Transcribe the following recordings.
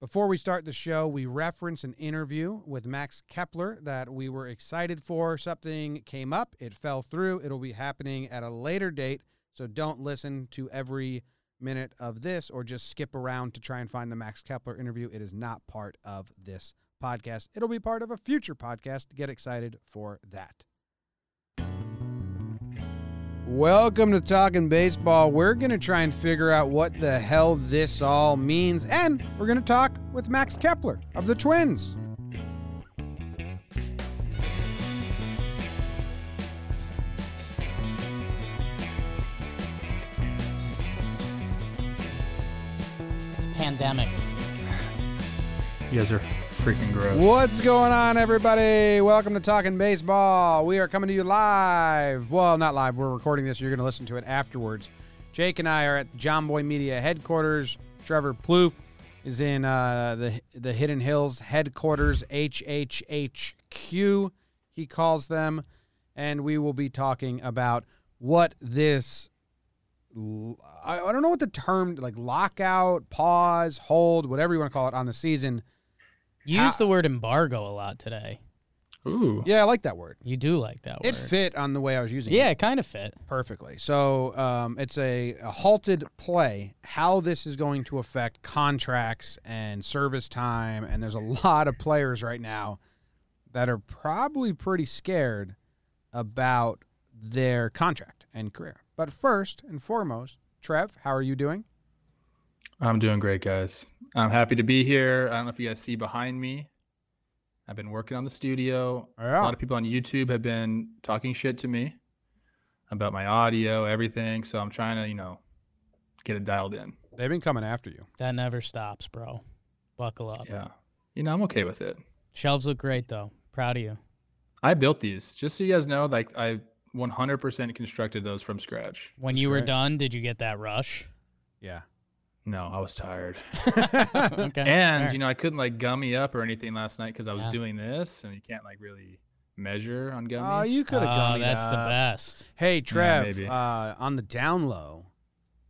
Before we start the show, we reference an interview with Max Kepler that we were excited for. Something came up, it fell through. It'll be happening at a later date, so don't listen to every minute of this or just skip around to try and find the Max Kepler interview. It is not part of this podcast. It'll be part of a future podcast. Get excited for that. Welcome to Talking Baseball. We're going to try and figure out what the hell this all means, and we're going to talk with Max Kepler of the Twins. It's a pandemic. You guys are freaking gross. What's going on, everybody? Welcome to Talking Baseball. We are coming to you live. Well, not live. We're recording this. You're going to listen to it afterwards. Jake and I are at Jomboy Media headquarters. Trevor Plouffe is in uh, the the Hidden Hills headquarters, HHHQ, he calls them, and we will be talking about what this. I, don't know what the term like lockout, pause, hold, whatever you want to call it on the season. You How- use the word embargo a lot today. Ooh. Yeah, I like that word. You do like that word. It word. fit on the way I was using it. Yeah, it it kind of fit. perfectly. So um, it's a, a halted play. How this is going to affect contracts and service time, and there's a lot of players right now that are probably pretty scared about their contract and career. But first and foremost, Trev, how are you doing? I'm doing great, guys. I'm happy to be here. I don't know if you guys see behind me. I've been working on the studio. A lot of people on YouTube have been talking shit to me about my audio, everything. So I'm trying to, you know, get it dialed in. They've been coming after you. That never stops, bro. Buckle up. Yeah. You know, I'm okay with it. Shelves look great though. Proud of you. I built these. Just so you guys know, like I 100% constructed those from scratch. When That's you were done, did you get that rush? Yeah. No, I was tired. okay. And fair. you know, I couldn't like gummy up or anything last night because I was Yeah. doing this, and you can't like really measure on gummies. Oh, you could have gummy. Oh, gone. that's the best. Hey, Trev, maybe. uh, on the down low,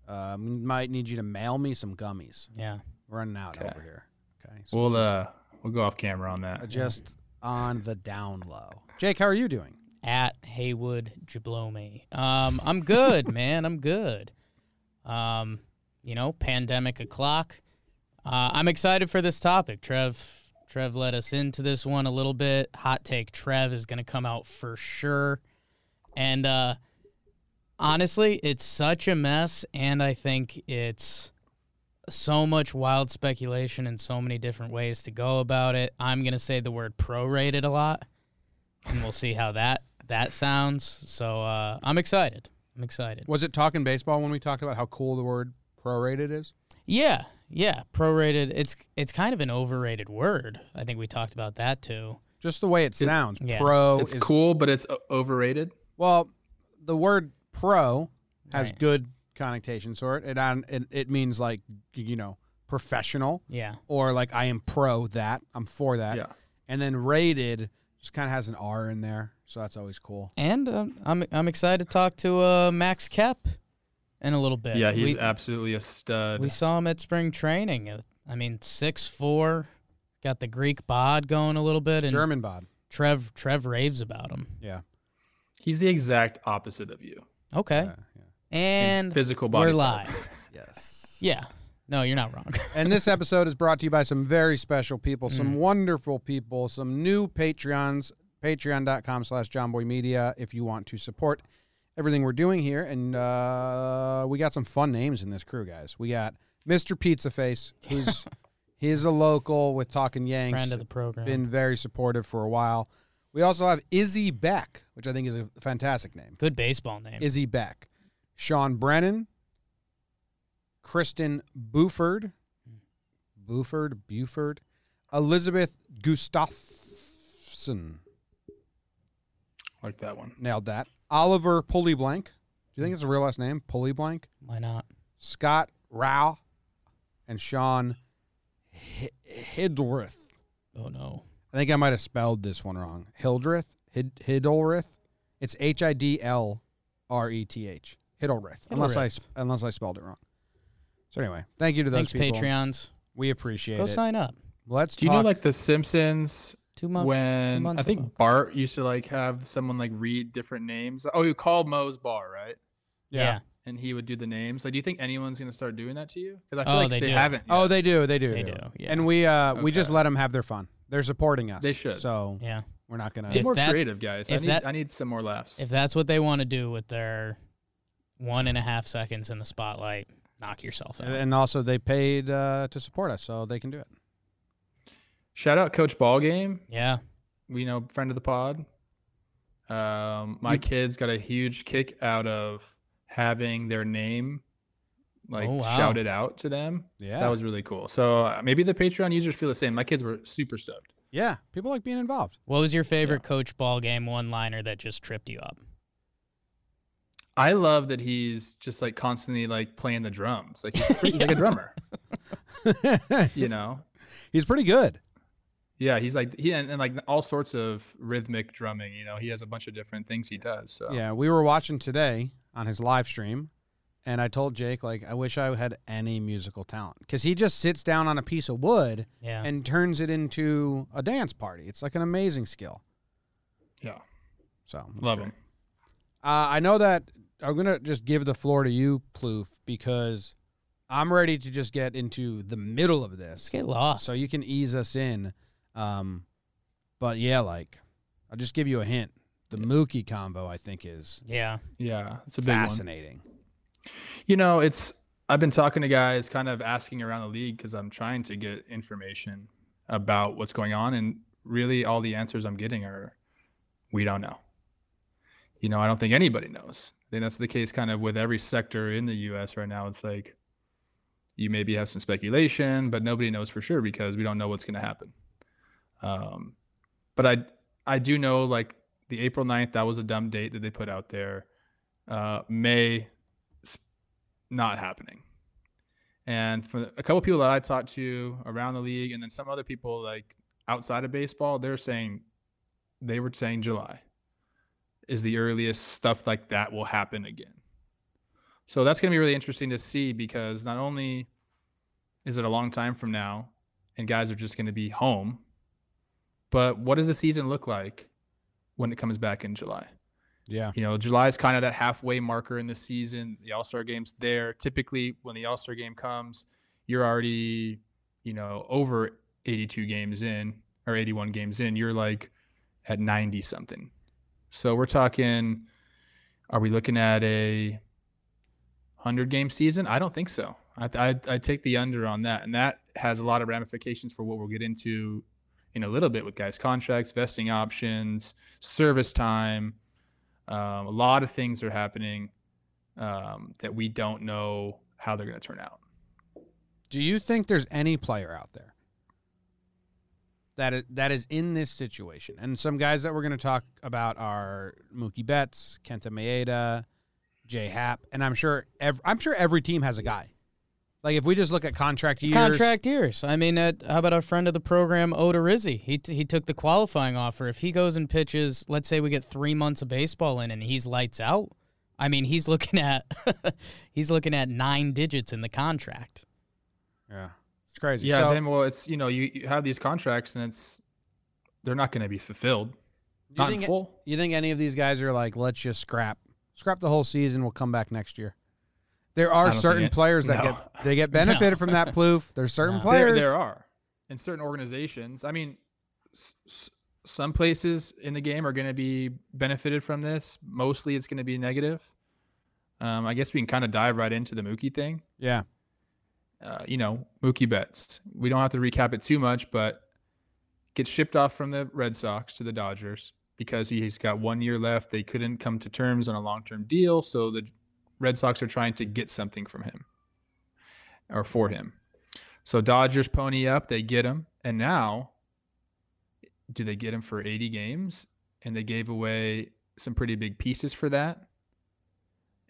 um, might need you to mail me some gummies. Yeah. Running out Okay. over here. Okay. so We'll just- uh we'll go off camera on that. Uh, just on the down low. Jake, how are you doing? At Haywood Jablomi. Um, I'm good, man. I'm good. Um, you know, pandemic o'clock. Uh, I'm excited for this topic. Trev Trev led us into this one a little bit. Hot take Trev is gonna come out for sure. And uh honestly, it's such a mess and I think it's so much wild speculation and so many different ways to go about it. I'm gonna say the word prorated a lot. And we'll see how that that sounds. So uh, I'm excited. I'm excited. Was it talking baseball when we talked about how cool the word prorated is? Yeah, yeah, prorated. It's it's kind of an overrated word. I think we talked about that too. Just the way it sounds. Yeah. Pro it's is cool, but it's overrated. well, the word pro has Right. good connotation sort. It on it, it means like you know, professional Yeah, or like I am pro that. I'm for that. Yeah. And then rated just kind of has an R in there, so that's always cool. and um, I'm I'm excited to talk to uh, Max Kep in a little bit. Yeah, he's we, absolutely a stud. we saw him at spring training. Uh, I mean, six four, got the Greek bod going a little bit, and German bod. Trev Trev raves about him. Yeah. He's the exact opposite of you. Okay, Yeah, yeah. in and physical body. we're type. live. Yes. Yeah, no, you're not wrong. and this episode is brought to you by some very special people, some Mm. wonderful people, some new Patreons, patreon.com slash jomboymedia if you want to support everything we're doing here. And uh, we got some fun names in this crew, guys. We got Mr. Pizza Face, who's he's a local with Talking Yanks, Friend of the program. been very supportive for a while. We also have Izzy Beck, which I think is a fantastic name. Good baseball name. Izzy Beck, Sean Brennan, Kristen Buford, Buford, Buford, Elizabeth Gustafson, like that one. nailed that. Oliver Pullyblank. Do you think it's a real last name? Pullyblank. Why not? Scott Rao, and Sean Hi- Hidlrith. Oh no. I think I might have spelled this one wrong. Hildreth, Hid- Hidlrith. It's H I D L R E T H. Hidlrith. Unless I unless I spelled it wrong. So anyway, thank you to those Thanks, people. Patreons. We appreciate it. Go it. sign up. Let's Do you talk. know like The Simpsons Two months. when months I think ago. Bart used to like have someone like read different names? Oh, you called Moe's Bar, right? Yeah. And he would do the names. Like, do you think anyone's gonna start doing that to you? Because I feel Oh, like they they, haven't. oh, they do. They do. They do, yeah. And we uh we just let them have their fun. They're supporting us. They should. So Yeah. we're not gonna. Be more creative, guys. I need that- I need some more laughs. If that's what they want to do with their one and a half seconds in the spotlight, knock yourself out. and, and also they paid uh, to support us, so they can do it. Shout out Coach Ballgame. yeah. we know friend of the pod. Um, my You- kids got a huge kick out of having their name like Oh, wow. shouted out to them. Yeah. That was really cool. So uh, maybe the Patreon users feel the same. My kids were super stoked. yeah. People like being involved. What was your favorite coach ball game one liner that just tripped you up? I love that he's just like constantly like playing the drums. Like he's, pretty, he's like a drummer, you know? He's pretty good. Yeah, he's like he and, and like all sorts of rhythmic drumming. You know, he has a bunch of different things he does. So Yeah, we were watching today on his live stream, and I told Jake like I wish I had any musical talent because he just sits down on a piece of wood Yeah. and turns it into a dance party. It's like an amazing skill. yeah, So love great. him. Uh, I know that I'm gonna just give the floor to you, Plouffe, because I'm ready to just get into the middle of Let's this, get lost. so you can ease us in. Um, but yeah, like I'll just give you a hint. The Mookie combo, I think, is yeah. Yeah, it's a big one. fascinating. You know, it's I've been talking to guys, kind of asking around the league because I'm trying to get information about what's going on, and really all the answers I'm getting are we don't know. You know, I don't think anybody knows. I think that's the case kind of with every sector in the U.S. right now. It's like you maybe have some speculation, but nobody knows for sure because we don't know what's going to happen. Um, but I I do know like the April 9th, that was a dumb date that they put out there. Uh, May not happening. And for a couple people that I talked to around the league, and then some other people like outside of baseball, they're saying they were saying July is the earliest stuff like that will happen again. So that's going to be really interesting to see because not only is it a long time from now and guys are just going to be home, but what does the season look like when it comes back in July? Yeah. You know, July is kind of that halfway marker in the season. The All Star game's there. Typically, when the All Star game comes, you're already, you know, over 82 games in or 81 games in. You're like at 90 something. So we're talking, are we looking at a 100 game season? I don't think so. I, I, I take the under on that. And that has a lot of ramifications for what we'll get into in a little bit with guys' contracts, vesting options, service time. Um, a lot of things are happening um, that we don't know how they're going to turn out. Do you think there's any player out there that is, that is in this situation? And some guys that we're going to talk about are Mookie Betts, Kenta Maeda, Jay Happ, and I'm sure ev- I'm sure every team has a guy. Like if we just look at contract years, Contract years. I mean, uh, how about our friend of the program, Odorizzi? He, t- he took the qualifying offer. If he goes and pitches, let's say we get three months of baseball in and he's lights out. I mean, he's looking at he's looking at nine digits in the contract. yeah, it's crazy. Yeah, So, then well, it's you know you, you have these contracts and it's they're not going to be fulfilled, do you not think in full. you think any of these guys are like, let's just scrap scrap the whole season? We'll come back next year. There are certain it- players that no. get they get benefited from that Plouffe. There's certain No. players. There, there are in certain organizations. I mean, s- s- some places in the game are going to be benefited from this. Mostly, it's going to be negative. Um, I guess we can kind of dive right into the Mookie thing. Yeah, uh, you know, Mookie Betts. We don't have to recap it too much, but gets shipped off from the Red Sox to the Dodgers because he's got one year left. They couldn't come to terms on a long term deal, so the Red Sox are trying to get something from him or for him. So Dodgers pony up, they get him, and now do they get him for 80 games? And they gave away some pretty big pieces for that.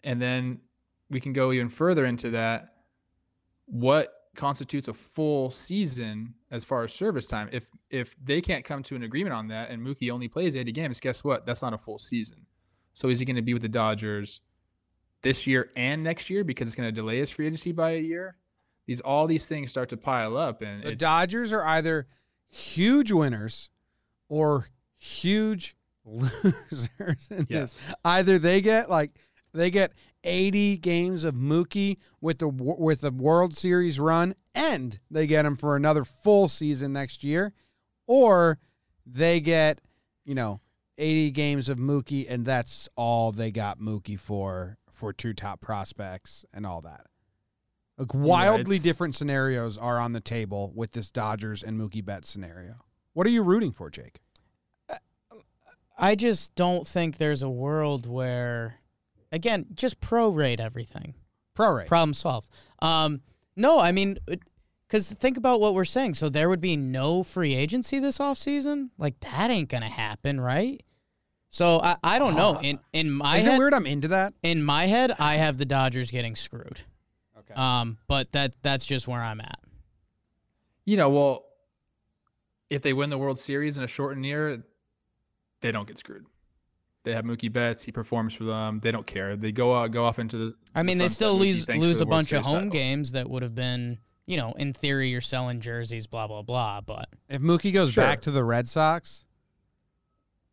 And then we can go even further into that what constitutes a full season as far as service time. If if they can't come to an agreement on that and Mookie only plays 80 games, guess what? That's not a full season. So is he going to be with the Dodgers this year and next year because it's going to delay his free agency by a year? these all these things start to pile up, and The Dodgers are either huge winners or huge losers in this. yes, Either they get like they get 80 games of Mookie with the with the World Series run and they get him for another full season next year or they get, you know, 80 games of Mookie and that's all they got Mookie for for two top prospects and all that. Like wildly it's- different scenarios are on the table with this Dodgers and Mookie Betts scenario. What are you rooting for, Jake? I just don't think there's a world where, again, just prorate everything. Prorate. Problem solved. Um, no, I mean, because think about what we're saying. So there would be no free agency this offseason? Like, that ain't going to happen, right? So I, I don't know. In in my Is it head, weird I'm into that? in my head, I have the Dodgers getting screwed. Okay. Um, but that that's just where I'm at. you know, well, if they win the World Series in a shortened year, they don't get screwed. They have Mookie Betts. He performs for them. They don't care. They go out, go off into the. I mean, the they sunset. still Mookie, lose thanks for lose the a World bunch of Series home title. games that would have been, you know, in theory, you're selling jerseys, blah blah blah. But If Mookie goes Sure. back to the Red Sox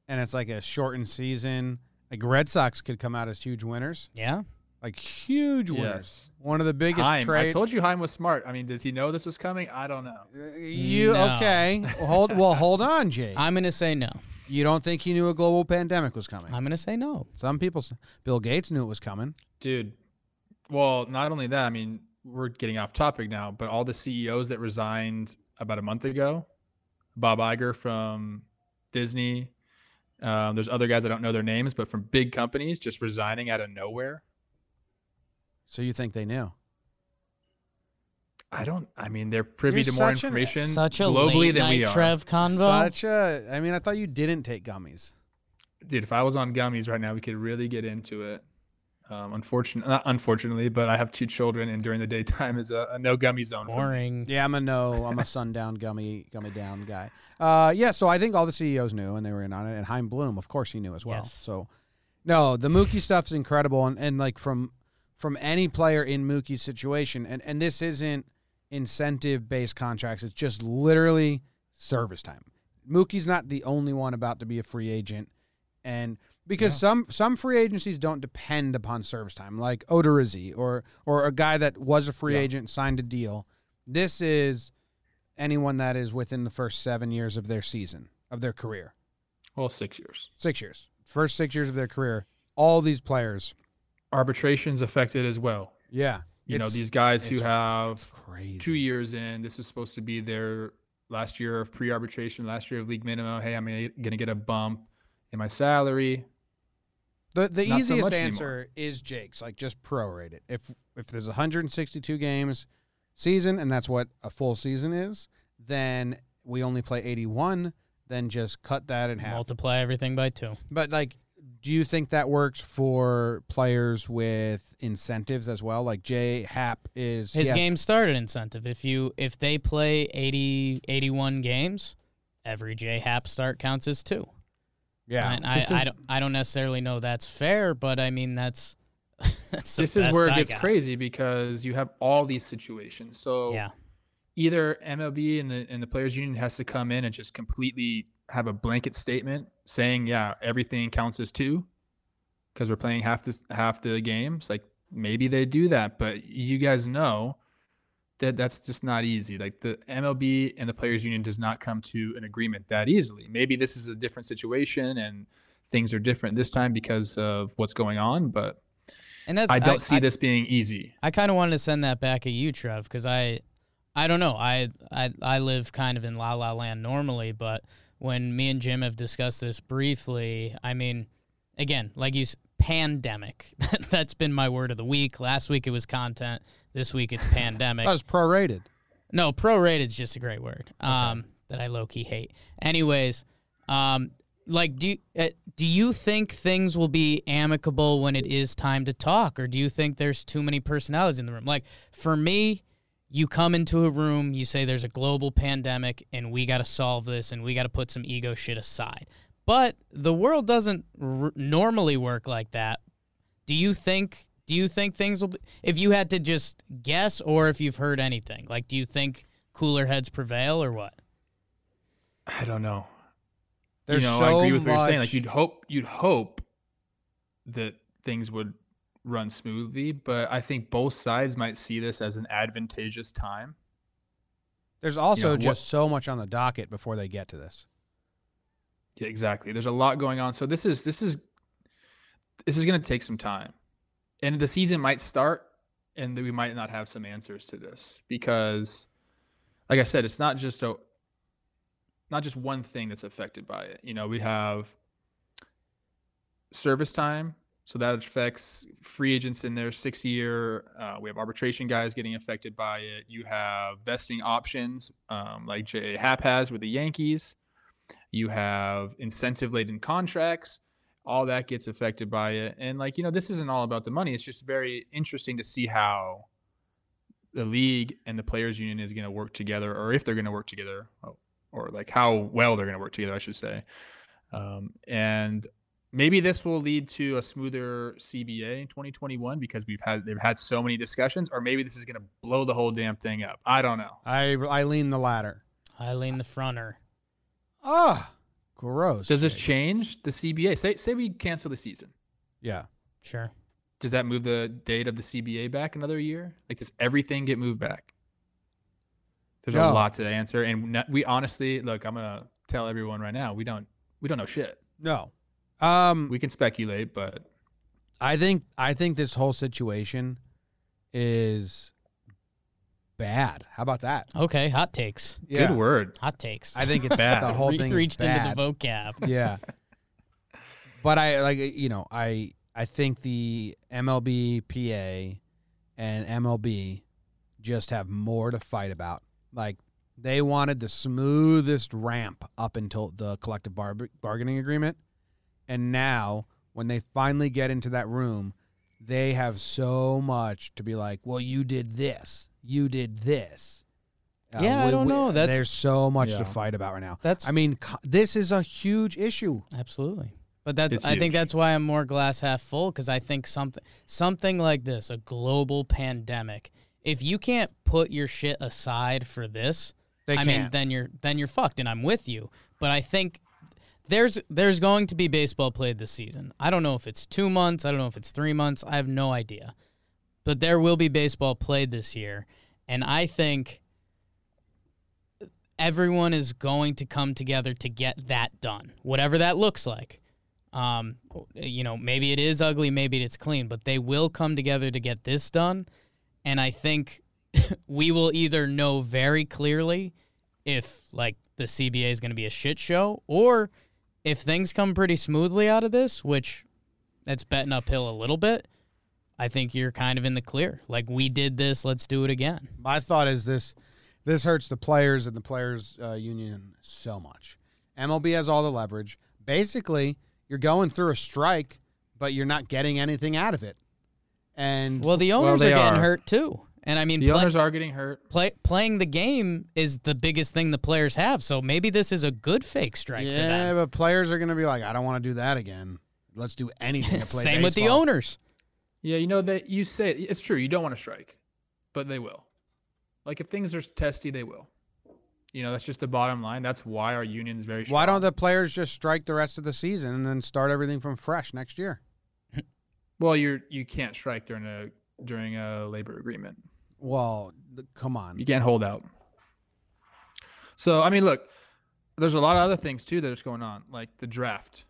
and it's like a shortened season, like Red Sox could come out as huge winners. yeah, Like huge winners. Yes. One of the biggest Chaim, I told you Chaim was smart. I mean, does he know this was coming? I don't know. Uh, you No. okay? Well, hold well, hold on, Jake. I'm gonna say no. you don't think he knew a global pandemic was coming? I'm gonna say no. Some people, Bill Gates knew it was coming. Dude, well, not only that, I mean, we're getting off topic now, but all the CEOs that resigned about a month ago, Bob Iger from Disney, um, there's other guys I don't know their names, but from big companies just resigning out of nowhere. So you think they knew? I don't. I mean, they're privy You're to more such an- information Such a globally late than we night are. Trev convo. Such a. I mean, I thought you didn't take gummies. Dude, if I was on gummies right now, we could really get into it. Um, unfortunately, not unfortunately, but I have two children, and during the daytime is a, a no gummy zone. For me. Boring. Yeah, I'm a no. I'm a sundown gummy gummy down guy. Uh, yeah. So I think all the CEOs knew, and they were in on it. And Chaim Bloom, of course, he knew as well. Yes. So, no, the Mookie stuff's incredible, and, and like from from any player in Mookie's situation, and and this isn't incentive based contracts. It's just literally service time. Mookie's not the only one about to be a free agent, and because Yeah. some some free agencies don't depend upon service time, like Odorizzi or or a guy that was a free Yeah. agent signed a deal. This is anyone that is within the first seven years of their season of their career, Well, six years. six years, first six years of their career. All these players, Arbitrations affected as well. yeah, You know, these guys who have crazy. two years in, this was supposed to be their last year of pre-arbitration, last year of league minimum. Hey, I'm gonna gonna get a bump in my salary. The the Not easiest much answer anymore. is Jake's. Like just prorate it. If if there's 162 games season and that's what a full season is, then we only play 81. Then just cut that in half. Multiply everything by two. But like, do you think that works for players with incentives as well? Like Jay Happ is His yeah, game started incentive. If you if they play 80, 81 games, every J Happ start counts as two. Yeah, And I, This I, don't, I don't necessarily know that's fair, but I mean that's that's the this is where it I gets got. crazy because you have all these situations. So Yeah. either MLB and the and the players union has to come in and just completely have a blanket statement saying, yeah, everything counts as two because we're playing half this half the games. Like maybe they do that, but you guys know that that's just not easy. Like the MLB and the players union does not come to an agreement that easily. Maybe this is a different situation and things are different this time because of what's going on, but And that's I don't see I, this being easy. I kind of wanted to send that back at you, Trev, because I, I don't know. I, I I live kind of in la la land normally, but when me and Jim have discussed this briefly, I mean, again, like you, pandemic. That's been my word of the week. Last week it was content. This week it's pandemic. that was prorated. No, prorated is just a great word. Um, that I low key hate. Anyways, um, like, do you, uh, do you think things will be amicable when it is time to talk, or do you think there's too many personalities in the room? Like, for me, you come into a room, you say there's a global pandemic, and we got to solve this, and we got to put some ego shit aside. But the world doesn't r- normally work like that. Do you think Do you think things will be, if you had to just guess or if you've heard anything? Like, do you think cooler heads prevail or what? I don't know. There's you know, so I agree with what you're saying. Like you'd hope you'd hope that things would run smoothly, but I think both sides might see this as an advantageous time. There's also what- just so much on the docket before they get to this. Yeah, exactly. There's a lot going on. So this is this is this is going to take some time. And the season might start and we might not have some answers to this because like I said, it's not just a not just one thing that's affected by it. You know, we have service time, so that affects free agents in their six year. Uh, we have arbitration guys getting affected by it. You have vesting options, um, like J. Happ has with the Yankees. You have incentive laden contracts. All that gets affected by it. And, like, you know, this isn't all about the money. It's just very interesting to see how the league and the players union is going to work together or if they're going to work together or, or like how well they're going to work together, I should say. Um, and maybe this will lead to a smoother CBA in 2021 because we've had they've had so many discussions, or maybe this is going to blow the whole damn thing up. I don't know. I I lean the latter. I lean the fronter. Ah, gross. Does this Jake. change the CBA? Say say we cancel the season. Yeah. Sure. Does that move the date of the CBA back another year? Like does everything get moved back? There's No. a lot to answer, and we honestly look. I'm gonna tell everyone right now. We don't we don't know shit. No. Um, We can speculate, but I think I think this whole situation is bad. How about that? Okay. Hot takes. Yeah. good word. Hot takes. I think it's Bad. the whole Re- thing is reached bad. into the vocab. yeah. But I like you know I I think the MLB PA and MLB just have more to fight about. Like they wanted the smoothest ramp up until the collective bar- bargaining agreement, and now when they finally get into that room, they have so much to be like, well, you did this, you did this. Uh, Yeah, I don't know. That's- there's so much Yeah. to fight about right now. That's I mean, co- this is a huge issue. Absolutely. But that's It's I think that's why I'm more glass half full because I think something something like this, a global pandemic, if you can't put your shit aside for this, They I can't. mean then you're then you're fucked and I'm with you. But I think there's there's going to be baseball played this season. I don't know if it's 2 months, I don't know if it's 3 months, I have no idea. But there will be baseball played this year and I think everyone is going to come together to get that done, whatever that looks like. Um, you know, maybe it is ugly, maybe it's clean, but they will come together to get this done. And I think we will either know very clearly if like the CBA is going to be a shit show or if things come pretty smoothly out of this, which that's betting uphill a little bit. I think you're kind of in the clear. Like we did this, let's do it again. My thought is this: this hurts the players and the players' uh, union so much. MLB has all the leverage. Basically, you're going through a strike, but you're not getting anything out of it. And Well, the owners they are getting are. hurt too. And I mean, The play- owners are getting hurt. play, playing the game is the biggest thing the players have. So maybe this is a good fake strike for yeah, them. but players are going to be like, I don't want to do that again. Let's do anything to play. Same with the owners. Yeah, you know that you say it's true. You don't want to strike, but they will. Like if things are testy, they will. You know, that's just the bottom line. That's why our union's very strong. Why don't the players just strike the rest of the season and then start everything from fresh next year? Well, you're you can't strike during a during a labor agreement. Well, come on. You can't hold out. So I mean, look, there's a lot of other things too that's going on, like the draft.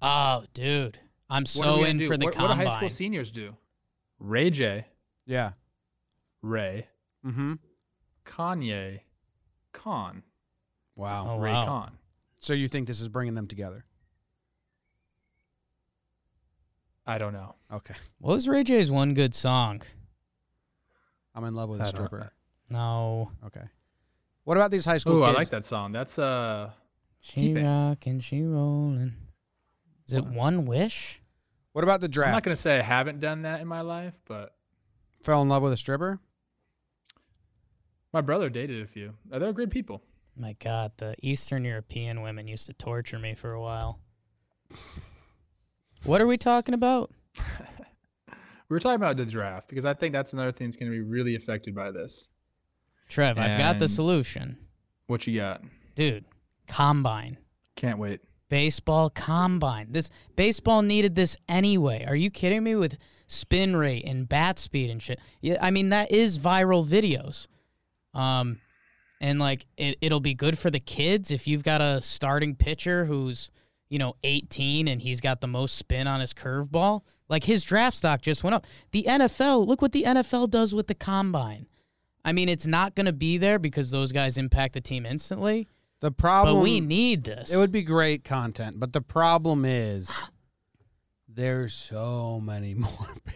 Oh, dude. I'm What are we so in do? for the what, what do high school seniors do? Ray J, Yeah. Ray, Mm-hmm. Kanye, Con, Wow. Oh, Ray wow. Con. So you think this is bringing them together? I don't know. Okay. What was Ray J's one good song? I'm in love with a I don't- stripper. No. Okay. What about these high school Oh, I like that song. That's uh She T-Pain. rockin', she rollin'. Is it One Wish? What about the draft? I'm not gonna say I haven't done that in my life, but Fell in love with a stripper? my brother dated a few. Uh, They're great people. My God, the Eastern European women used to torture me for a while. What are we talking about? we were talking about the draft because I think that's another thing that's going to be really affected by this. Trev, I've got the And- solution. What you got? Dude, combine. Can't wait. Baseball combine. This baseball needed this anyway. Are you kidding me with spin rate and bat speed and shit? Yeah, I mean that is viral videos. Um and like it it'll be good for the kids if you've got a starting pitcher who's, you know, 18 and he's got the most spin on his curveball. Like his draft stock just went up. The NFL, look what the NFL does with the combine. I mean, it's not going to be there because those guys impact the team instantly, The but problem we need this. It would be great content, but the problem is there's so many more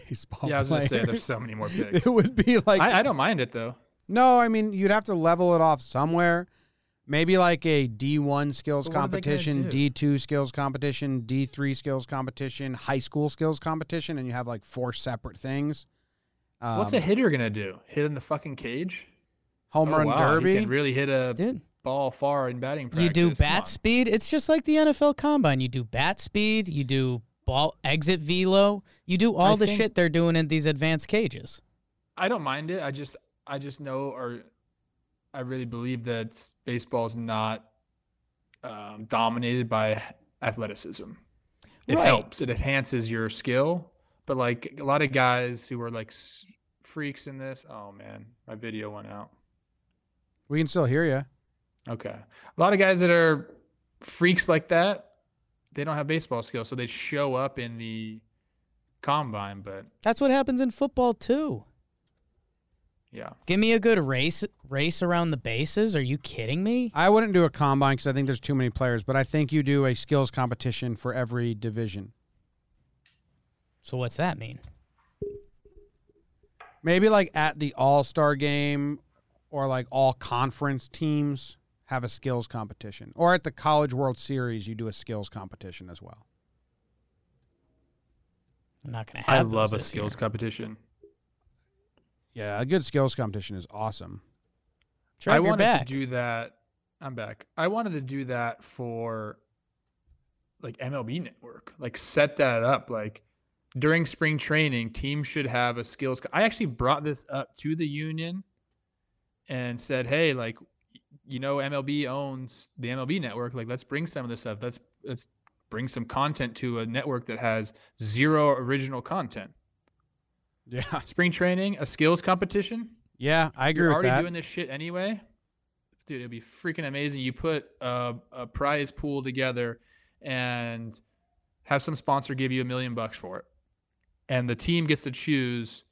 baseball yeah, I was going to say there's so many more picks. It would be like I, I don't mind it though. no, I mean you'd have to level it off somewhere. Maybe like a D1 skills But what are they gonna competition. D2 skills competition, D3 skills competition, high school skills competition, and you have like four separate things. Um, What's a hitter going to do? Hit in the fucking cage? home Oh, run wow, He derby? can really hit a Dude, ball far in batting practice. you do bat speed. It's just like the NFL combine. You do bat speed, you do ball exit velo, you do all I the think- shit they're doing in these advanced cages. I don't mind it. I just I just know or I really believe that baseball is not um, dominated by athleticism. It Right. helps. It enhances your skill, but like a lot of guys who are like freaks in this. Oh man, my video went out. we can still hear you. Okay, a lot of guys that are freaks like that, they don't have baseball skills, so they show up in the combine. But That's what happens in football too. yeah, Give me a good race race around the bases. Are you kidding me? I wouldn't do a combine because I think there's too many players, but I think you do a skills competition for every division. So what's that mean? Maybe like at the All Star game or like all conference teams have a skills competition. Or at the College World Series, you do a skills competition as well. I'm not gonna I have. those love a skills year. competition. Yeah, a good skills competition is awesome. Trev, I you're wanted back. to do that. I'm back. I wanted to do that for like MLB Network. Like set that up. Like during spring training, teams should have a skills. co- I actually brought this up to the union and said, "Hey, like you know, MLB owns the MLB Network. Like let's bring some of this stuff. Let's let's bring some content to a network that has zero original content. Yeah. Spring training, a skills competition." Yeah, I agree You're with already that. doing this shit anyway. Dude, it'd be freaking amazing. You put a, a prize pool together and have some sponsor give you a million bucks for it. And the team gets to choose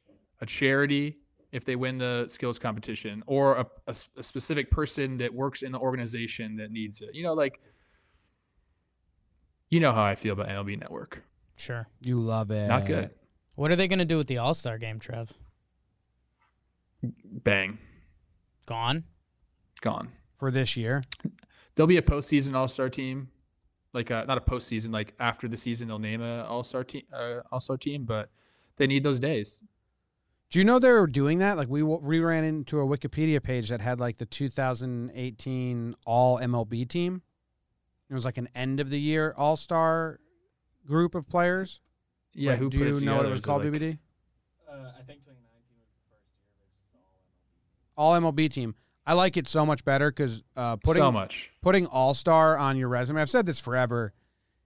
a charity if they win the skills competition or a specific person that works in the organization that needs it. You know, like, you know how I feel about MLB Network. Sure. you love it. Not good. What are they gonna do with the All Star game, Trev? Bang. Gone. Gone. For this year. there'll be a postseason All Star team, like uh not a postseason, like after the season they'll name a All Star team, uh, All Star team, but they need those days. Do you know they were doing that? Like we we ran into a Wikipedia page that had like the 2018 All MLB team. It was like an end of the year All Star group of players. Yeah, Like, who do put you it know what it was Is called, like- BBD? Uh, I think 2019 was the first year All MLB team. I like it so much better because uh, putting so much. putting All Star on your resume. I've said this forever.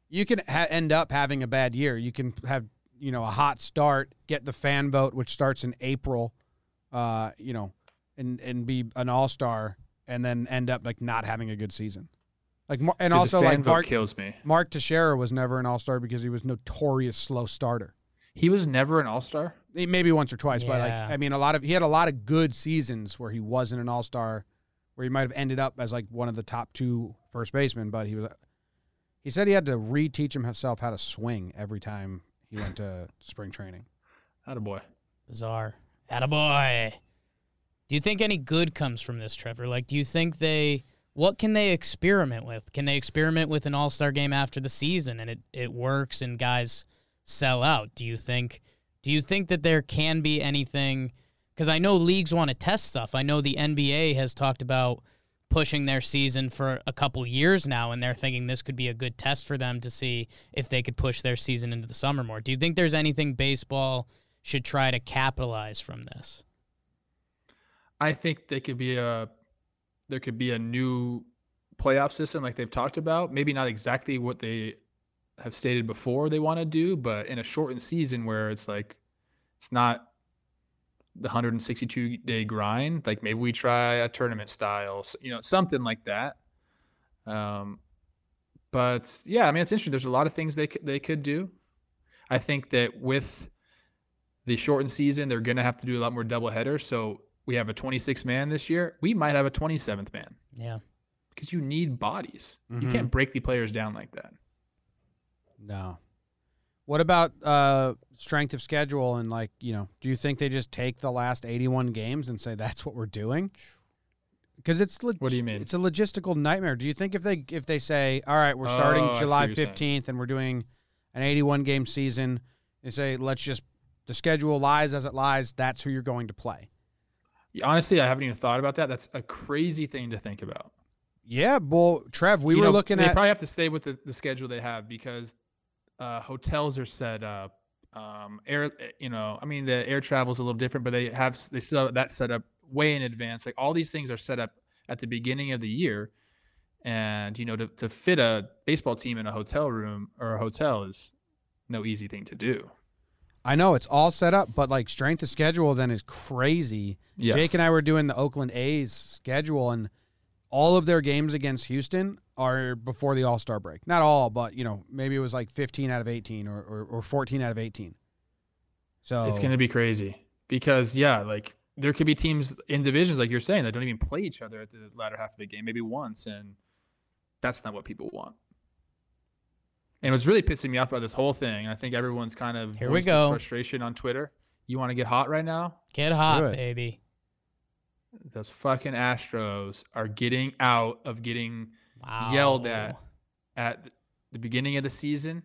You can ha- end up having a bad year. You can have you know a hot start, get the fan vote, which starts in April, uh, you know, and and be an All Star, and then end up like not having a good season. Like and Dude, also like Mark kills me. Mark Teixeira was never an All Star because he was notorious slow starter. He was never an All Star. Maybe once or twice, but like I mean, a lot of he had a lot of good seasons where he wasn't an All Star, where he might have ended up as like one of the top two first basemen. But he was, he said he had to reteach himself how to swing every time he went to spring training. Not a boy. Bizarre. Attaboy. Do you think any good comes from this, Trevor? Like, do you think they, what can they experiment with? Can they experiment with an all star game after the season and it, it works and guys sell out? Do you think, do you think that there can be anything? Because I know leagues want to test stuff. I know the NBA has talked about pushing their season for a couple years now, and they're thinking this could be a good test for them to see if they could push their season into the summer more. Do you think there's anything baseball should try to capitalize from this? I think they could be a there could be a new playoff system like they've talked about. Maybe not exactly what they have stated before they want to do, but in a shortened season where it's like it's not the 162 day grind. Like maybe we try a tournament style, you know, something like that. Um, but yeah, I mean, it's interesting. There's a lot of things they they could do. I think that with the shortened season, they're going to have to do a lot more double headers. So we have a 26 man this year. We might have a 27th man. Yeah. Because you need bodies. Mhm. You can't break the players down like that. No. What about uh, strength of schedule and like you know? Do you think they just take the last eighty-one games and say that's what we're doing? Because it's log- What do you mean? It's a logistical nightmare. Do you think if they if they say, all right, we're starting Oh, July what you're saying. fifteenth and we're doing an eighty-one game season, they say let's just the schedule lies as it lies. That's who you're going to play. Honestly, I haven't even thought about that. That's a crazy thing to think about. Yeah, well, Trev, we You were know, looking they at They probably have to stay with the, the schedule they have because uh, hotels are set up. Um, air, you know, I mean, the air travel is a little different, but they have they still have that set up way in advance. Like all these things are set up at the beginning of the year, and you know, to to fit a baseball team in a hotel room or a hotel is no easy thing to do. I know it's all set up, but like strength of schedule then is crazy. Yes. Jake and I were doing the Oakland A's schedule, and all of their games against Houston are before the All Star break. Not all, but you know, maybe it was like 15 out of 18 or, or, or 14 out of 18. So It's going to be crazy because yeah, like there could be teams in divisions like you're saying that don't even play each other at the latter half of the game, maybe once, and that's not what people want. And what's really pissing me off about this whole thing, and I think everyone's kind of Here we voiced this go. frustration on Twitter. You want to get hot right now? Get hot, baby. Those fucking Astros are getting out of getting Wow. yelled at at the beginning of the season,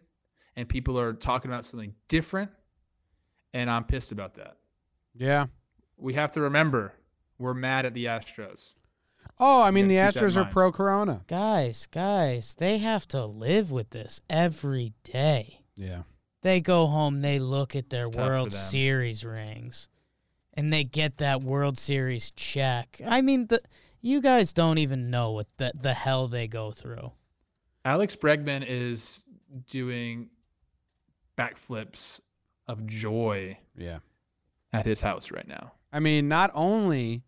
and people are talking about something different, and I'm pissed about that. yeah. we have to remember we're mad at the Astros. Oh, I mean, the gotta keep that in Astros are pro Corona. Guys, guys, they have to live with this every day. Yeah. They go home, they look at their It's World. Series rings, and they get that World Series check. I mean, the you guys don't even know what the, the hell they go through. Alex Bregman is doing backflips of joy Yeah. at his house right now. I mean, not only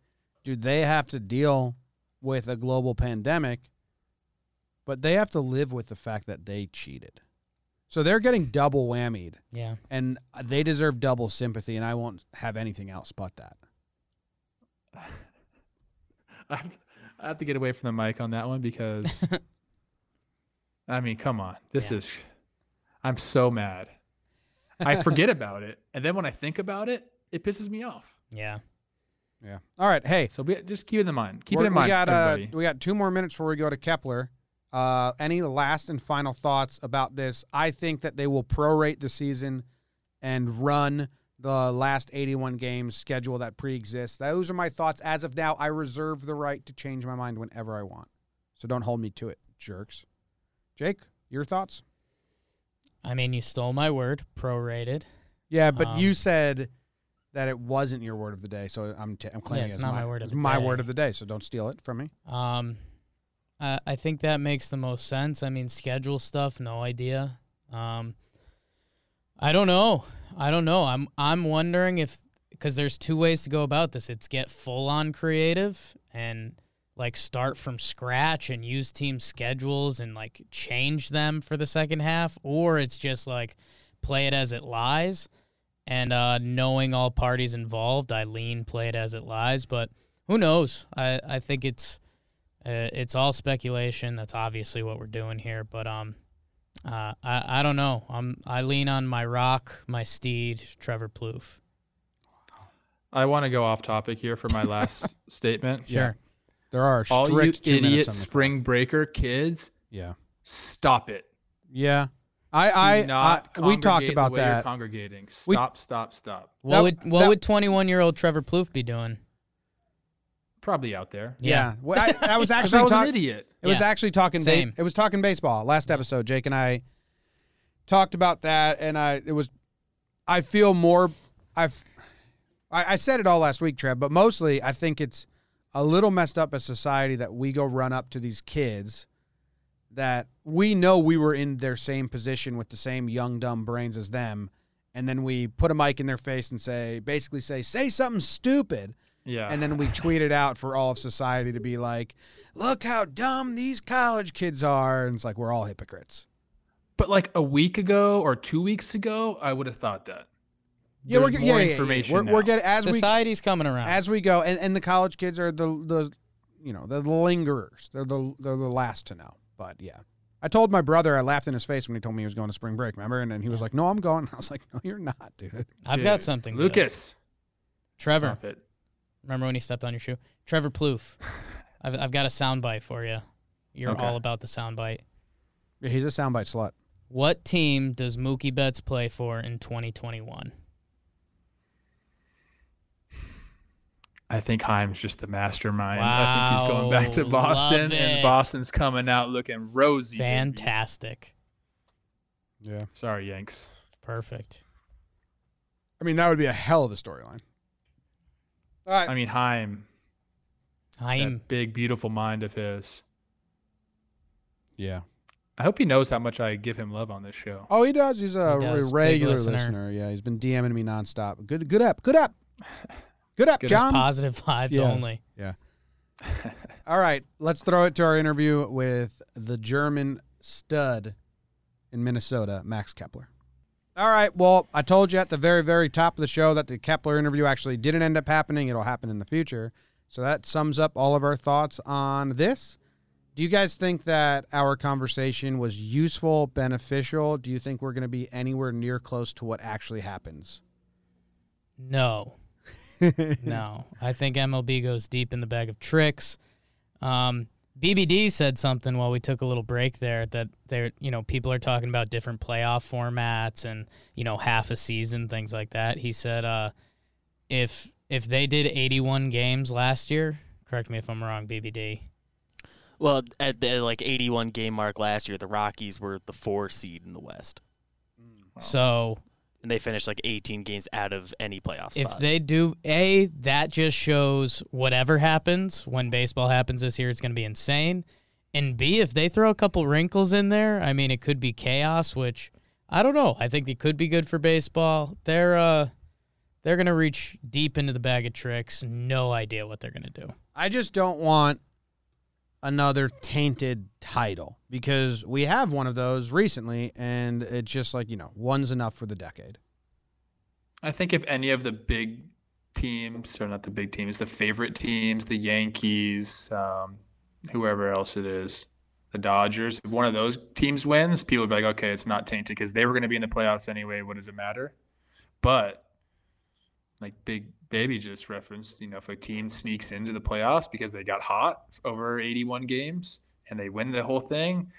do they have to deal with a global pandemic, but they have to live with the fact that they cheated. So they're getting double whammied, Yeah. and they deserve double sympathy, and I won't have anything else but that. I have, to get away from the mic on that one because, I mean, come on. This Yeah. is, I'm so mad. I forget about it. And then when I think about it, it pisses me off. Yeah. Yeah. All right. Hey, So be, just keep it in mind. Keep it in mind, we got uh, everybody. we got two more minutes before we go to Kepler. Uh, any last and final thoughts about this? I think that they will prorate the season and run the last 81 games schedule that pre-exists. Those are my thoughts as of now. I reserve the right to change my mind whenever I want. So don't hold me to it, jerks. Jake, your thoughts? I mean, you stole my word, prorated. Yeah, but Um, you said that it wasn't your word of the day, so I'm t- I'm claiming it's it's not my, my word of the my day. word of the day. So don't steal it from me. Um, I I think that makes the most sense. I mean, schedule stuff, no idea. Um, I don't know. I don't know. I'm I'm wondering if because there's two ways to go about this. It's get full on creative and like start from scratch and use team schedules and like change them for the second half, or it's just like play it as it lies. And uh, knowing all parties involved, I lean play it as it lies. But who knows? I, I think it's uh, it's all speculation. That's obviously what we're doing here. But um, uh, I I don't know. I'm I lean on my rock, my steed, Trevor Plouffe. I want to go off topic here for my last statement. Yeah. There are All you strict idiot minutes on spring breaker kids, Yeah. stop it. Yeah. I Do I, not I we talked congregate the about way you're that. Congregating. We- Stop, stop, stop. What That- would what that- would 21 year old Trevor Plouffe be doing? Probably out there. Yeah. Well, I, I was Because I actually was an talking. idiot. It was actually talking. Ba- Same. it was talking baseball. Last episode, Jake and I talked about that, and I it was. I feel more I've I, I said it all last week, Trev, but mostly I think it's a little messed up as society that we go run up to these kids that we know we were in their same position with the same young dumb brains as them and then we put a mic in their face and say basically say say something stupid Yeah. and then we tweet it out for all of society to be like look how dumb these college kids are and it's like we're all hypocrites but like a week ago or two weeks ago, I would have thought that. yeah we're There's get- more yeah, yeah, yeah, information we're, now. we're getting as we Society's coming around. as we go and, and the college kids are the the you know the lingerers they're the they're the last to know but yeah i told my brother i laughed in his face when he told me he was going to spring break remember and then he was like no i'm going i was like no you're not dude I've got something. Lucas. Trevor, Stop it. Remember when he stepped on your shoe? Trevor Plouffe. I've, I've got a soundbite for you. You're Okay. all about the soundbite. yeah, he's a soundbite slut What team does Mookie Betts play for in 2021? I think Chaim's just the mastermind. I think he's going back to Boston, and. Boston's coming out looking rosy. baby. Fantastic. yeah Sorry, Yanks. It's perfect. i mean that would be a hell of a storyline all right I mean, Chaim, I'm that big, beautiful mind of his. yeah I hope he knows how much I give him love on this show. oh he does he's a He does. Regular listener. listener. yeah he's been dming me nonstop good good up good up good up Good just john positive vibes Yeah. only. Yeah. All right, let's throw it to our interview with the German stud in Minnesota, Max Kepler. All right, well, I told you at the very, very top of the show that the Kepler interview actually didn't end up happening. It'll happen in the future. So that sums up all of our thoughts on this. Do you guys think that our conversation was useful, beneficial? Do you think we're going to be anywhere near close to what actually happens? No. no, I think MLB goes deep in the bag of tricks. Um, BBD said something while we took a little break there that there, you know, people are talking about different playoff formats and you know half a season, things like that. He said, uh, if if they did 81 games last year, correct me if I'm wrong, BBD. Well, at the like 81 game mark last year, the Rockies were the four seed in the West, So and they finished like 18 games out of any playoff if they do a that just shows whatever happens when baseball happens this year it's going to be insane. And b if they throw a couple wrinkles in there i mean it could be chaos which i don't know. I think they could be good for baseball. They're uh they're going to reach deep into the bag of tricks. No idea what they're going to do. I just don't want another tainted title because we have one of those recently, and it's just like, you know, one's enough for the decade. I think if any of the big teams, or not the big teams, the favorite teams, the Yankees, um, whoever else it is, the Dodgers, if one of those teams wins, people will be like, okay, it's not tainted because they were going to be in the playoffs anyway. What does it matter? But like Big Baby just referenced, you know, if a team sneaks into the playoffs because they got hot over 81 games and they win the whole thing,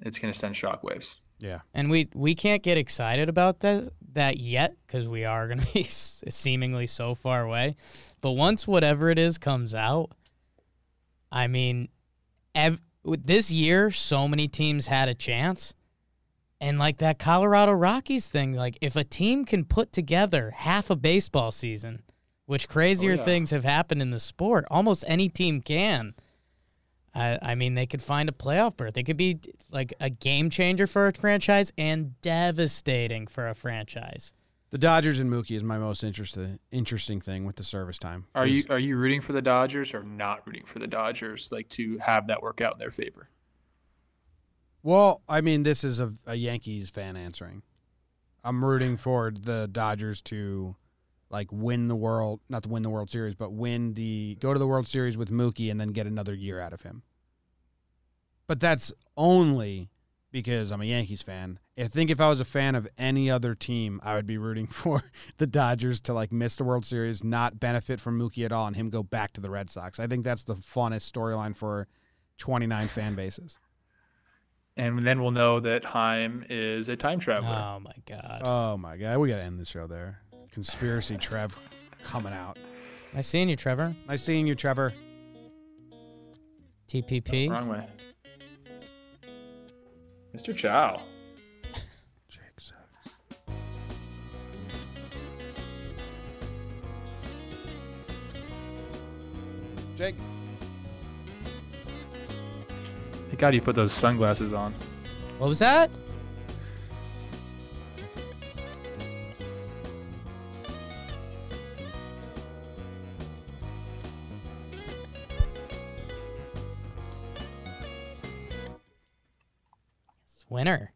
it's going to send shockwaves. Yeah. and we we can't get excited about that that yet because we are going to be s- seemingly so far away. But once whatever it is comes out, I mean, ev- with this year, so many teams had a chance, and like that Colorado Rockies thing, like if a team can put together half a baseball season, which crazier oh, yeah. things have happened in the sport, almost any team can. I, I mean, they could find a playoff berth. They could be like a game changer for a franchise and devastating for a franchise. The Dodgers and Mookie is my most interesting interesting thing with the service time. Are you 'Cause are you rooting for the Dodgers or not rooting for the Dodgers? Like to have that work out in their favor? Well, I mean, this is a, a Yankees fan answering. I'm rooting for the Dodgers to like win the world, not to win the World Series, but win the go to the World Series with Mookie and then get another year out of him. But that's only because I'm a Yankees fan. I think if I was a fan of any other team, I would be rooting for the Dodgers to like miss the World Series, not benefit from Mookie at all, and him go back to the Red Sox. I think that's the funnest storyline for 29 fan bases and then we'll know that Chaim is a time traveler. Oh my god. Oh my god. We gotta end the show there. Conspiracy Trev coming out. Nice seeing you, Trevor. Nice seeing you, Trevor. TPP. Oh, wrong way. Mr. Chow. Jake. Thank God you put those sunglasses on. What was that? It's Winner.